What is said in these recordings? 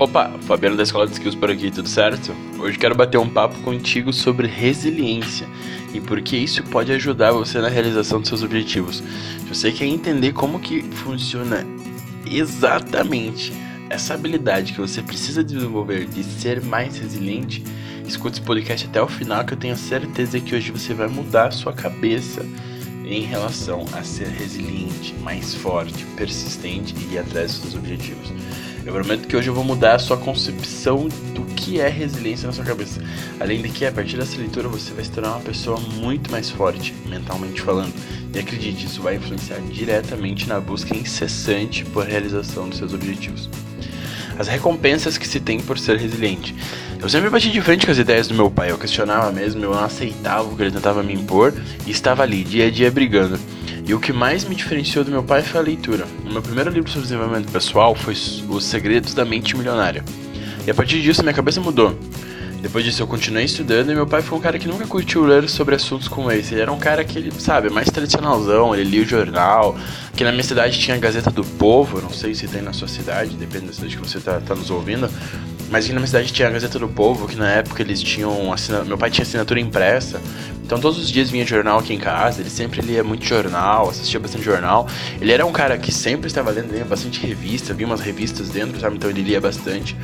Opa, Fabiano da Escola de Skills por aqui, tudo certo? Hoje quero bater um papo contigo sobre resiliência e por que isso pode ajudar você na realização dos seus objetivos. Você quer entender como que funciona exatamente essa habilidade que você precisa desenvolver de ser mais resiliente, escute esse podcast até o final que eu tenho certeza que hoje você vai mudar a sua cabeça em relação a ser resiliente, mais forte, persistente e ir atrás dos seus objetivos. Eu prometo que hoje eu vou mudar a sua concepção do que é resiliência na sua cabeça. Além de que, a partir dessa leitura, você vai se tornar uma pessoa muito mais forte, mentalmente falando. E acredite, isso vai influenciar diretamente na busca incessante por realização dos seus objetivos. As recompensas que se tem por ser resiliente. Eu sempre bati de frente com as ideias do meu pai, eu questionava mesmo, eu não aceitava o que ele tentava me impor e estava ali, dia a dia, brigando. E o que mais me diferenciou do meu pai foi a leitura. O meu primeiro livro sobre desenvolvimento pessoal foi Os Segredos da Mente Milionária. E a partir disso minha cabeça mudou. Depois disso eu continuei estudando e meu pai foi um cara que nunca curtiu ler sobre assuntos como esse. Ele era um cara que ele, sabe, mais tradicionalzão, ele lia o jornal. Aqui na minha cidade tinha a Gazeta do Povo, não sei se tem na sua cidade, depende da cidade que você tá, tá nos ouvindo. Mas aqui na minha cidade tinha a Gazeta do Povo, que na época eles tinham. Assina... Meu pai tinha assinatura impressa. Então todos os dias vinha jornal aqui em casa, ele sempre lia muito jornal, assistia bastante jornal. Ele era um cara que sempre estava lendo, lia bastante revista, havia umas revistas dentro, sabe? Então ele lia bastante.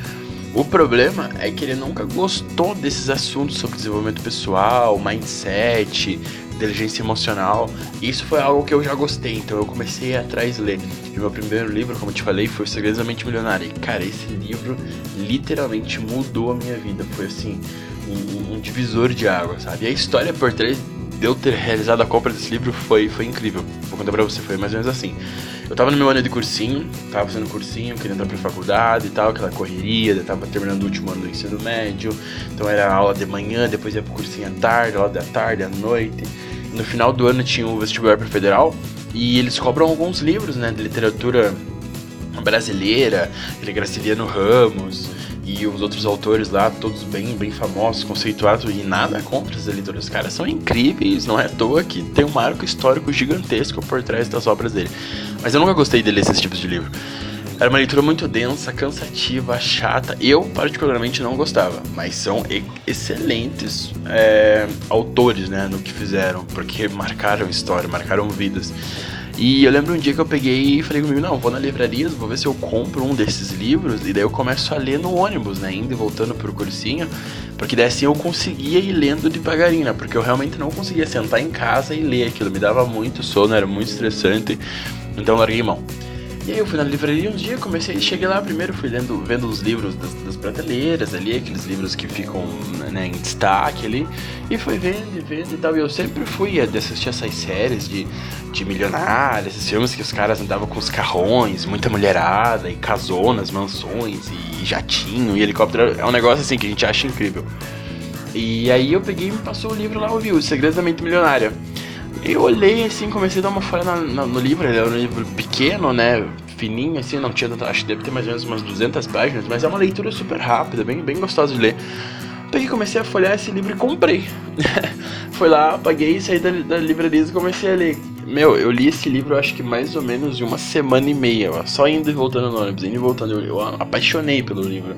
O problema é que ele nunca gostou desses assuntos sobre desenvolvimento pessoal, mindset, inteligência emocional. Isso foi algo que eu já gostei, então eu comecei a atrás ler. E meu primeiro livro, como eu te falei, foi Segredos da Mente Milionária. E cara, esse livro literalmente mudou a minha vida. Foi assim, um, um divisor de água, sabe? E a história por trás eu ter realizado a compra desse livro foi, foi incrível. Vou contar pra você, foi mais ou menos assim. Eu tava no meu ano de cursinho, tava fazendo cursinho, querendo entrar pra faculdade e tal, aquela correria, tava terminando o último ano do ensino médio, então era aula de manhã, depois ia pro cursinho à tarde, aula da tarde, à noite. No final do ano tinha o vestibular para federal e eles cobram alguns livros, né, de literatura brasileira, aquele Graciliano Ramos, e os outros autores lá, todos bem, bem famosos, conceituados, e nada contra os editores. Os caras são incríveis, não é à toa que tem um marco histórico gigantesco por trás das obras dele. Mas eu nunca gostei de ler esses tipos de livro. Era uma leitura muito densa, cansativa, chata. Eu, particularmente, não gostava. Mas são excelentes é, autores, né, no que fizeram. Porque marcaram história, marcaram vidas. E eu lembro um dia que eu peguei e falei comigo, não, vou na livraria, vou ver se eu compro um desses livros, e daí eu começo a ler no ônibus, né, indo e voltando pro cursinho, porque daí assim eu conseguia ir lendo devagarinho, né, porque eu realmente não conseguia sentar em casa e ler aquilo, me dava muito sono, era muito estressante, então larguei mão. E aí eu fui na livraria um dia, comecei, cheguei lá primeiro, fui lendo, vendo os livros das, das prateleiras ali, aqueles livros que ficam né, em destaque ali, e fui vendo e vendo e tal. E eu sempre fui de assistir essas séries de, de milionários, esses filmes que os caras andavam com os carrões, muita mulherada, e casonas, mansões, e jatinho, e helicóptero. É um negócio assim que a gente acha incrível. E aí eu peguei e me passou o livro lá, ouviu, O Segredo da Mente Milionária. Eu olhei assim, comecei a dar uma folha no livro, ele era um livro pequeno, né? Fininho, assim, não tinha acho que deve ter mais ou menos umas 200 páginas, mas é uma leitura super rápida, bem, bem gostosa de ler. Peguei, comecei a folhear esse livro e comprei. Foi lá, paguei, saí da, da livraria e comecei a ler. Meu, eu li esse livro acho que mais ou menos de uma semana e meia, ó, só indo e voltando no ônibus, indo e voltando. Eu, eu apaixonei pelo livro.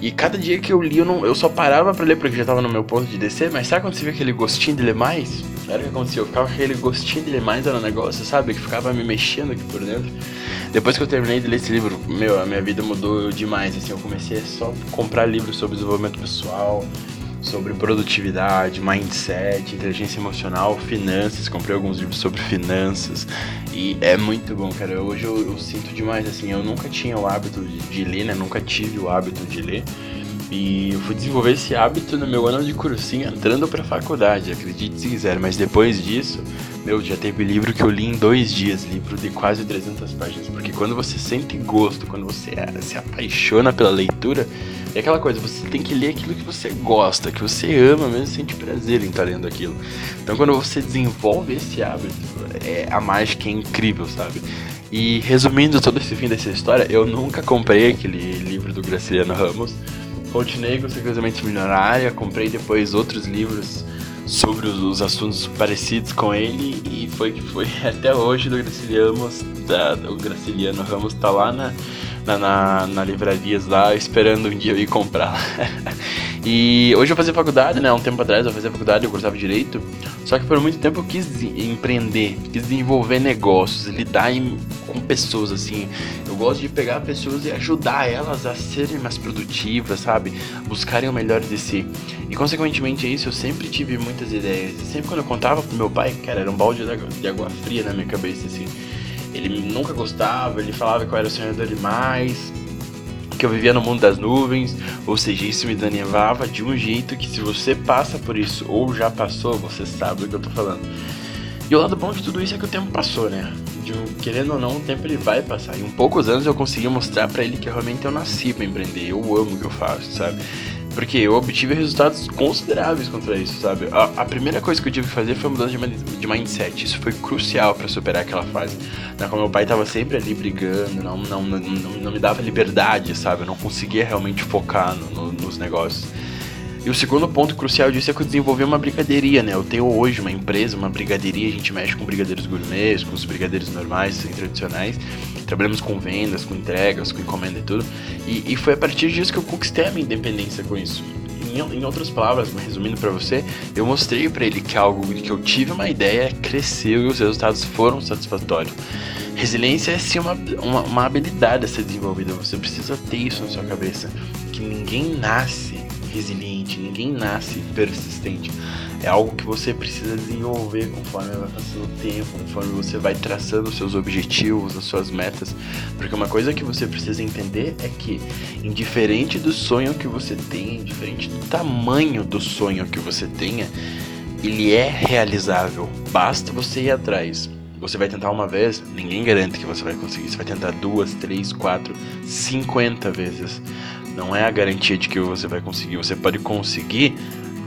E cada dia que eu li, eu, não, eu só parava pra ler porque já tava no meu ponto de descer, mas sabe quando você vê aquele gostinho de ler mais? Era o que acontecia, eu ficava com aquele gostinho de ler mais no negócio, sabe? Que ficava me mexendo aqui por dentro. Depois que eu terminei de ler esse livro, meu, a minha vida mudou demais, assim, eu comecei a só comprar livros sobre desenvolvimento pessoal, sobre produtividade, mindset, inteligência emocional, finanças. Comprei alguns livros sobre finanças e é muito bom, cara. Hoje eu, eu sinto demais, assim, eu nunca tinha o hábito de, de, ler, né? Nunca tive o hábito de ler. E eu fui desenvolver esse hábito no meu ano de cursinho, entrando pra faculdade, acredite se quiser. Mas depois disso, meu, já teve livro que eu li em dois dias, livro de quase 300 páginas. Porque quando você sente gosto, quando você se apaixona pela leitura, é aquela coisa, você tem que ler aquilo que você gosta, que você ama mesmo, sente prazer em estar lendo aquilo. Então quando você desenvolve esse hábito, é, a mágica é incrível, sabe? E resumindo todo esse fim dessa história, eu nunca comprei aquele livro do Graciliano Ramos. Continuei com Secretamente Milionária, comprei depois outros livros sobre os, os, assuntos parecidos com ele e foi que foi até hoje do Graciliano, da, o Graciliano Ramos tá lá na, na, na, na livrarias lá, esperando um dia eu ir comprar. e hoje eu fazia faculdade, né? Um tempo atrás eu fazia faculdade, eu cursava direito. Só que por muito tempo eu quis empreender, quis desenvolver negócios, lidar em, com pessoas assim. Eu gosto de pegar pessoas e ajudar elas a serem mais produtivas, sabe? Buscarem o melhor de si. E consequentemente a isso eu sempre tive muitas ideias. E sempre quando eu contava pro meu pai, cara, era um balde de água fria na minha cabeça assim. Ele nunca gostava, ele falava que eu era o sonhador demais, que eu vivia no mundo das nuvens, ou seja, isso me desanimava de um jeito que se você passa por isso ou já passou, você sabe do que eu tô falando. E o lado bom de tudo isso é que o tempo passou, né? De querendo ou não, o tempo ele vai passar. Em poucos anos eu consegui mostrar para ele que realmente eu nasci para empreender, eu amo o que eu faço, sabe? Porque eu obtive resultados consideráveis contra isso, sabe? A, a, primeira coisa que eu tive que fazer foi mudança de, de mindset. Isso foi crucial para superar aquela fase. Né? Como meu pai tava sempre ali brigando, não, não, não, não, não me dava liberdade, sabe? Eu não conseguia realmente focar no, no, nos negócios. E o segundo ponto crucial disso é que eu desenvolvi uma brigadeiria, né? Eu tenho hoje uma empresa, uma brigadeiria, a gente mexe com brigadeiros gourmets, com os brigadeiros normais, sem tradicionais. Trabalhamos com vendas, com entregas, com encomenda e tudo. E, e foi a partir disso que eu conquistei a minha independência com isso. Em, em outras palavras, resumindo para você, eu mostrei para ele que algo que eu tive uma ideia cresceu e os resultados foram satisfatórios. Resiliência é sim uma, uma, uma habilidade a ser desenvolvida, você precisa ter isso na sua cabeça. Que ninguém nasce resiliente, ninguém nasce persistente. É algo que você precisa desenvolver conforme vai passando o tempo, conforme você vai traçando os seus objetivos, as suas metas. Porque uma coisa que você precisa entender é que, indiferente do sonho que você tenha, indiferente do tamanho do sonho que você tenha, ele é realizável. Basta você ir atrás. Você vai tentar uma vez, ninguém garante que você vai conseguir. Você vai tentar duas, três, quatro, cinquenta vezes. Não é a garantia de que você vai conseguir. Você pode conseguir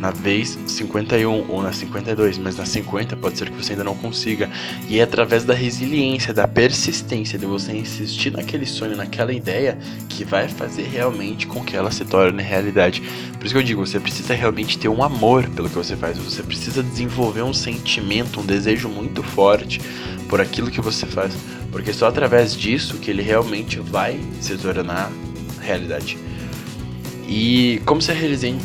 na vez 51 ou na 52, mas na 50 pode ser que você ainda não consiga. E é através da resiliência, da persistência, de você insistir naquele sonho, naquela ideia, que vai fazer realmente com que ela se torne realidade. Por isso que eu digo, você precisa realmente ter um amor pelo que você faz, você precisa desenvolver um sentimento, um desejo muito forte por aquilo que você faz, porque só através disso que ele realmente vai se tornar realidade. E como ser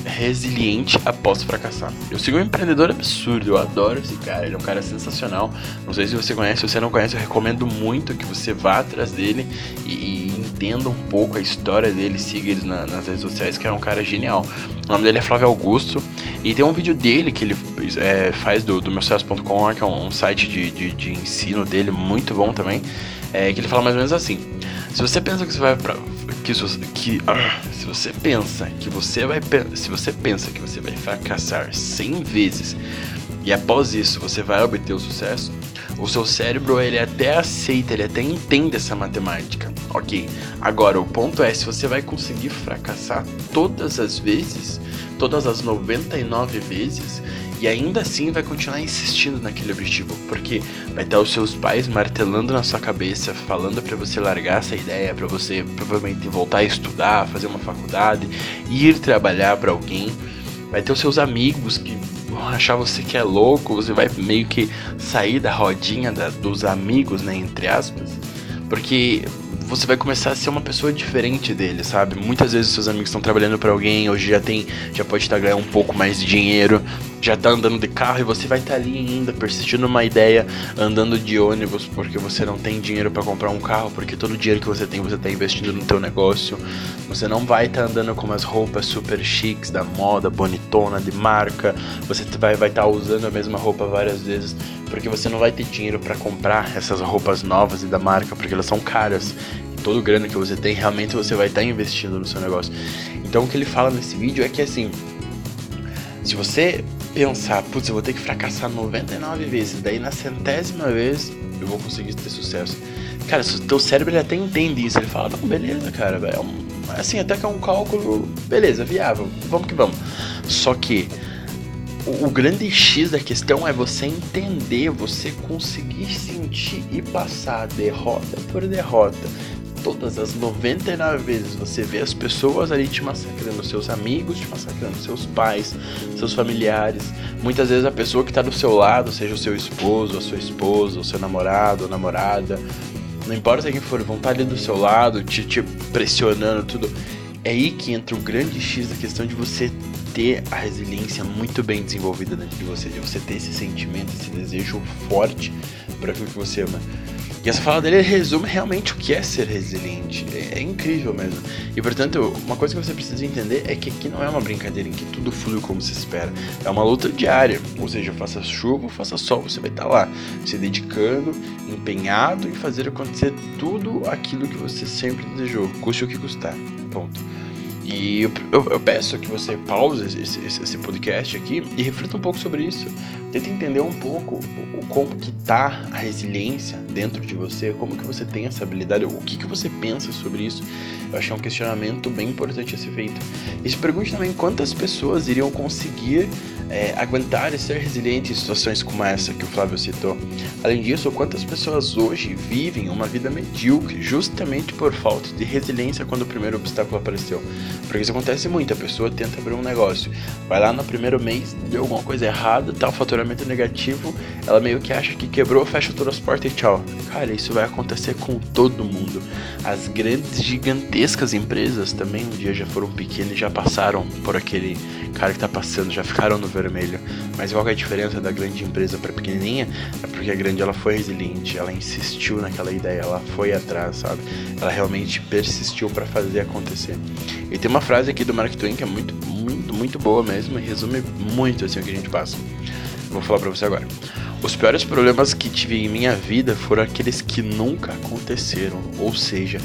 resiliente após fracassar. Eu sigo um empreendedor absurdo, eu adoro esse cara, ele é um cara sensacional. Não sei se você conhece, se você não conhece, eu recomendo muito que você vá atrás dele e, e entenda um pouco a história dele, siga ele na, nas redes sociais, que é um cara genial. O nome dele é Flávio Augusto e tem um vídeo dele que ele é, faz do, do meusucesso.com, que é um, um site de, de, de, ensino dele muito bom também, é, que ele fala mais ou menos assim. Se você pensa que você vai pra, que, que ah, se você pensa que você vai se você pensa que você vai fracassar 100 vezes e após isso você vai obter o sucesso, o seu cérebro ele até aceita, ele até entende essa matemática. OK. Agora o ponto é se você vai conseguir fracassar todas as vezes, todas as 99 vezes, e ainda assim vai continuar insistindo naquele objetivo, porque vai estar os seus pais martelando na sua cabeça, falando para você largar essa ideia, para você provavelmente voltar a estudar, fazer uma faculdade, ir trabalhar para alguém. Vai ter os seus amigos que vão achar você que é louco, você vai meio que sair da rodinha da, dos amigos, né, entre aspas, porque você vai começar a ser uma pessoa diferente dele, sabe? Muitas vezes seus amigos estão trabalhando para alguém, hoje já tem, já pode estar ganhando um pouco mais de dinheiro, já tá andando de carro e você vai estar tá ali ainda persistindo numa ideia, andando de ônibus porque você não tem dinheiro para comprar um carro, porque todo o dinheiro que você tem você tá investindo no teu negócio. Você não vai estar tá andando com umas roupas super chiques da moda, bonitona, de marca. Você vai vai estar tá usando a mesma roupa várias vezes porque você não vai ter dinheiro para comprar essas roupas novas e da marca porque elas são caras. Todo o grana que você tem, realmente você vai estar tá investindo no seu negócio. Então o que ele fala nesse vídeo é que assim, se você pensar, putz, eu vou ter que fracassar 99 vezes, daí na centésima vez eu vou conseguir ter sucesso. Cara, o teu cérebro ele até entende isso, ele fala, não, beleza, cara, é um, assim, até que é um cálculo, beleza, viável, vamos que vamos. Só que o, o grande X da questão é você entender, você conseguir sentir e passar derrota por derrota todas as 99 vezes você vê as pessoas ali te massacrando, seus amigos te massacrando, seus pais, seus familiares, muitas vezes a pessoa que está do seu lado, seja o seu esposo, a sua esposa, o seu namorado ou namorada, Não importa quem for, vão estar ali do seu lado, te, te pressionando, tudo. É aí que entra o grande X da questão de você ter a resiliência muito bem desenvolvida dentro de você, de você ter esse sentimento, esse desejo forte para aquilo que você ama. E essa fala dele resume realmente o que é ser resiliente. É, é, incrível mesmo. E portanto, uma coisa que você precisa entender é que aqui não é uma brincadeira em que tudo flui como se espera. É uma luta diária. Ou seja, faça chuva ou faça sol, você vai estar lá, se dedicando, empenhado em fazer acontecer tudo aquilo que você sempre desejou, custe o que custar. Ponto. E eu, eu, eu, peço que você pause esse, esse, esse, podcast aqui e reflita um pouco sobre isso. Tenta entender um pouco o, como que tá a resiliência dentro de você, como que você tem essa habilidade, o que, que você pensa sobre isso. Eu acho que é um questionamento bem importante a ser feito. E se pergunte também quantas pessoas iriam conseguir é, aguentar e ser resiliente em situações como essa que o Flávio citou. Além disso, quantas pessoas hoje vivem uma vida medíocre justamente por falta de resiliência quando o primeiro obstáculo apareceu? Porque isso acontece muito, a pessoa tenta abrir um negócio, vai lá no primeiro mês, deu alguma coisa errada, tá o faturamento negativo, ela meio que acha que quebrou, fecha todas as portas e tchau. Cara, isso vai acontecer com todo mundo. As grandes, gigantescas empresas também um dia já foram pequenas e já passaram por aquele cara que tá passando, já ficaram no vermelho. Mas qual é a diferença da grande empresa para pequenininha? É porque a grande ela foi resiliente, ela insistiu naquela ideia, ela foi atrás, sabe? Ela realmente persistiu para fazer acontecer. E tem uma frase aqui do Mark Twain que é muito, muito, muito boa mesmo e resume muito assim o que a gente passa. Vou falar para você agora. Os piores problemas que tive em minha vida foram aqueles que nunca aconteceram. Ou seja,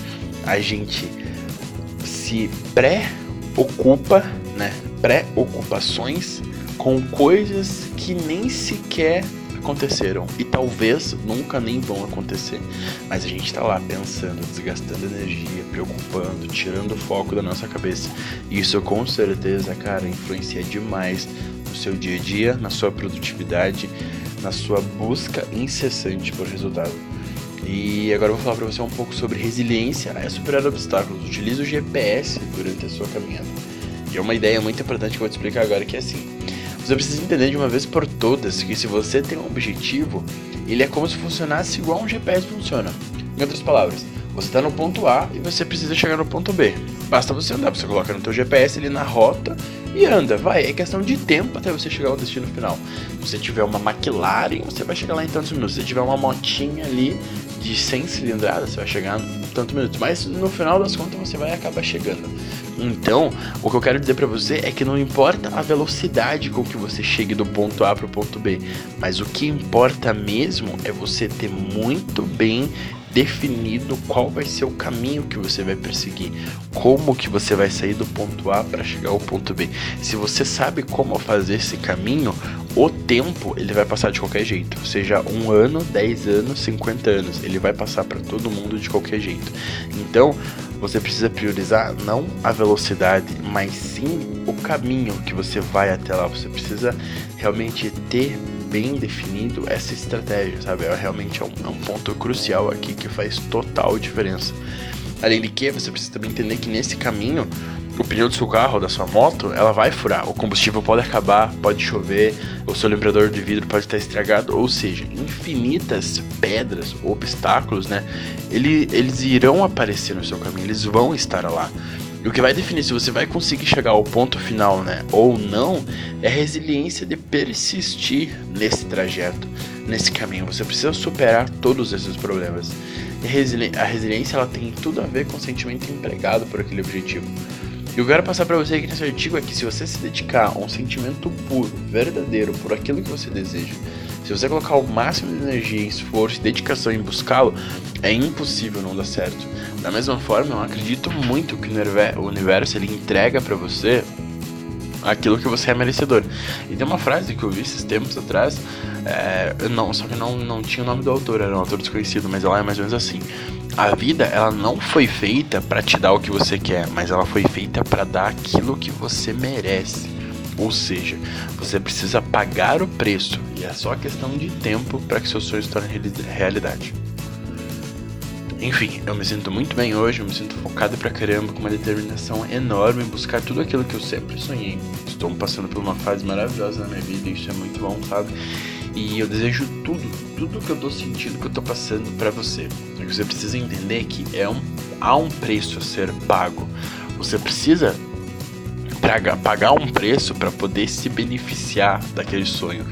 a gente se pré-ocupa, né? Preocupações com coisas que nem sequer aconteceram e talvez nunca nem vão acontecer. Mas a gente tá lá pensando, desgastando energia, preocupando, tirando o foco da nossa cabeça. E isso com certeza, cara, influencia demais no seu dia a dia, na sua produtividade, na sua busca incessante por resultado. E agora eu vou falar para você um pouco sobre resiliência a superar obstáculos. Utilize o GPS durante a sua caminhada. E é uma ideia muito importante que eu vou te explicar agora que é assim. Você precisa entender de uma vez por todas que se você tem um objetivo, ele é como se funcionasse igual um GPS funciona. Em outras palavras, você está no ponto A e você precisa chegar no ponto B. Basta você andar, você coloca no teu GPS ali na rota e anda, vai, é questão de tempo até você chegar ao destino final. Se você tiver uma McLaren, você vai chegar lá em tantos minutos. Se você tiver uma motinha ali de 100 cilindradas, você vai chegar em tantos minutos. Mas no final das contas você vai acabar chegando. Então, o que eu quero dizer para você é que não importa a velocidade com que você chegue do ponto A para o ponto B, mas o que importa mesmo é você ter muito bem definido qual vai ser o caminho que você vai perseguir, como que você vai sair do ponto A para chegar ao ponto B. Se você sabe como fazer esse caminho, o tempo ele vai passar de qualquer jeito, seja um ano, 10 anos, 50 anos, ele vai passar para todo mundo de qualquer jeito. Então, você precisa priorizar não a velocidade, mas sim o caminho que você vai até lá. Você precisa realmente ter bem definido essa estratégia, sabe? É realmente é um, é um ponto crucial aqui que faz total diferença. Além de que, você precisa também entender que nesse caminho, o pneu do seu carro, da sua moto, ela vai furar. O combustível pode acabar, pode chover, o seu lembrador de vidro pode estar estragado, ou seja, infinitas pedras, obstáculos, né? Ele, eles irão aparecer no seu caminho, eles vão estar lá. O que vai definir se você vai conseguir chegar ao ponto final, né, ou não, é a resiliência de persistir nesse trajeto, nesse caminho. Você precisa superar todos esses problemas. E a resiliência ela tem tudo a ver com o sentimento empregado por aquele objetivo. E eu quero passar para você aqui nesse artigo é que se você se dedicar a um sentimento puro, verdadeiro por aquilo que você deseja, se você colocar o máximo de energia, esforço e dedicação em buscá-lo, é impossível não dar certo. Da mesma forma, eu acredito muito que o universo ele entrega para você aquilo que você é merecedor. E tem uma frase que eu vi esses tempos atrás, é, não, só que não, não tinha o nome do autor, era um autor desconhecido, mas ela é mais ou menos assim. A vida, ela não foi feita para te dar o que você quer, mas ela foi feita para dar aquilo que você merece. Ou seja, você precisa pagar o preço e é só questão de tempo para que seus sonhos se tornem realidade. Enfim, eu me sinto muito bem hoje, eu me sinto focado pra caramba, com uma determinação enorme em buscar tudo aquilo que eu sempre sonhei. Estou passando por uma fase maravilhosa na minha vida isso é muito bom, sabe? E eu desejo tudo, tudo que eu tô sentindo, que eu tô passando para você. Só que você precisa entender que é um, há um preço a ser pago. Você precisa pagar um preço para poder se beneficiar daquele sonho.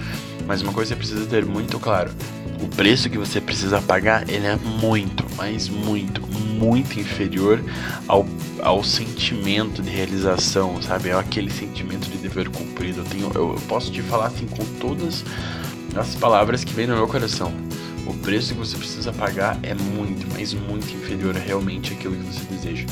Mas uma coisa você precisa ter muito claro: o preço que você precisa pagar ele é muito, mas muito, muito inferior ao, ao sentimento de realização, sabe? É aquele sentimento de dever cumprido. Eu, tenho, eu posso te falar assim com todas as palavras que vêm no meu coração. O preço que você precisa pagar é muito, mas muito inferior a realmente aquilo que você deseja.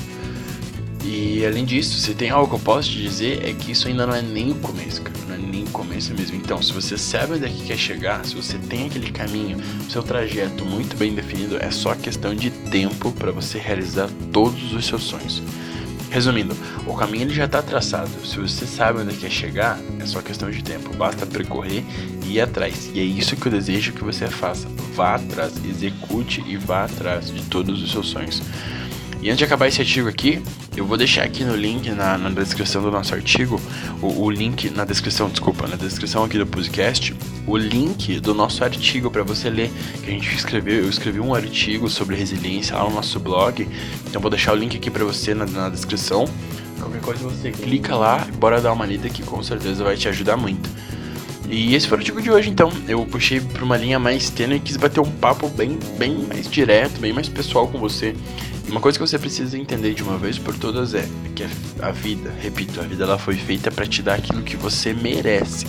E além disso, se tem algo que eu posso te dizer é que isso ainda não é nem o começo, cara. Não é nem o começo mesmo. Então, se você sabe onde é que quer chegar, se você tem aquele caminho, seu trajeto muito bem definido, é só questão de tempo para você realizar todos os seus sonhos. Resumindo, o caminho ele já está traçado. Se você sabe onde quer chegar, é só questão de tempo. Basta percorrer e ir atrás. E é isso que eu desejo que você faça. Vá atrás, execute e vá atrás de todos os seus sonhos. E antes de acabar esse artigo aqui, eu vou deixar aqui no link, na, na descrição do nosso artigo, o, o, link, na descrição, desculpa, na descrição aqui do podcast, o link do nosso artigo para você ler, que a gente escreveu, eu escrevi um artigo sobre resiliência lá no nosso blog, então vou deixar o link aqui para você na, na descrição. Qualquer coisa você clica lá, bora dar uma lida que com certeza vai te ajudar muito. E esse foi o artigo de hoje, então. Eu puxei para uma linha mais tênue e quis bater um papo bem, bem mais direto, bem mais pessoal com você. Uma coisa que você precisa entender de uma vez por todas é que a vida, repito, a vida ela foi feita para te dar aquilo que você merece,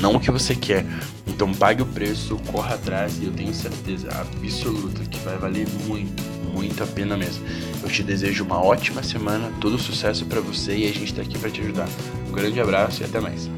não o que você quer. Então pague o preço, corra atrás e eu tenho certeza absoluta que vai valer muito, muito a pena mesmo. Eu te desejo uma ótima semana, todo sucesso para você e a gente tá aqui para te ajudar. Um grande abraço e até mais.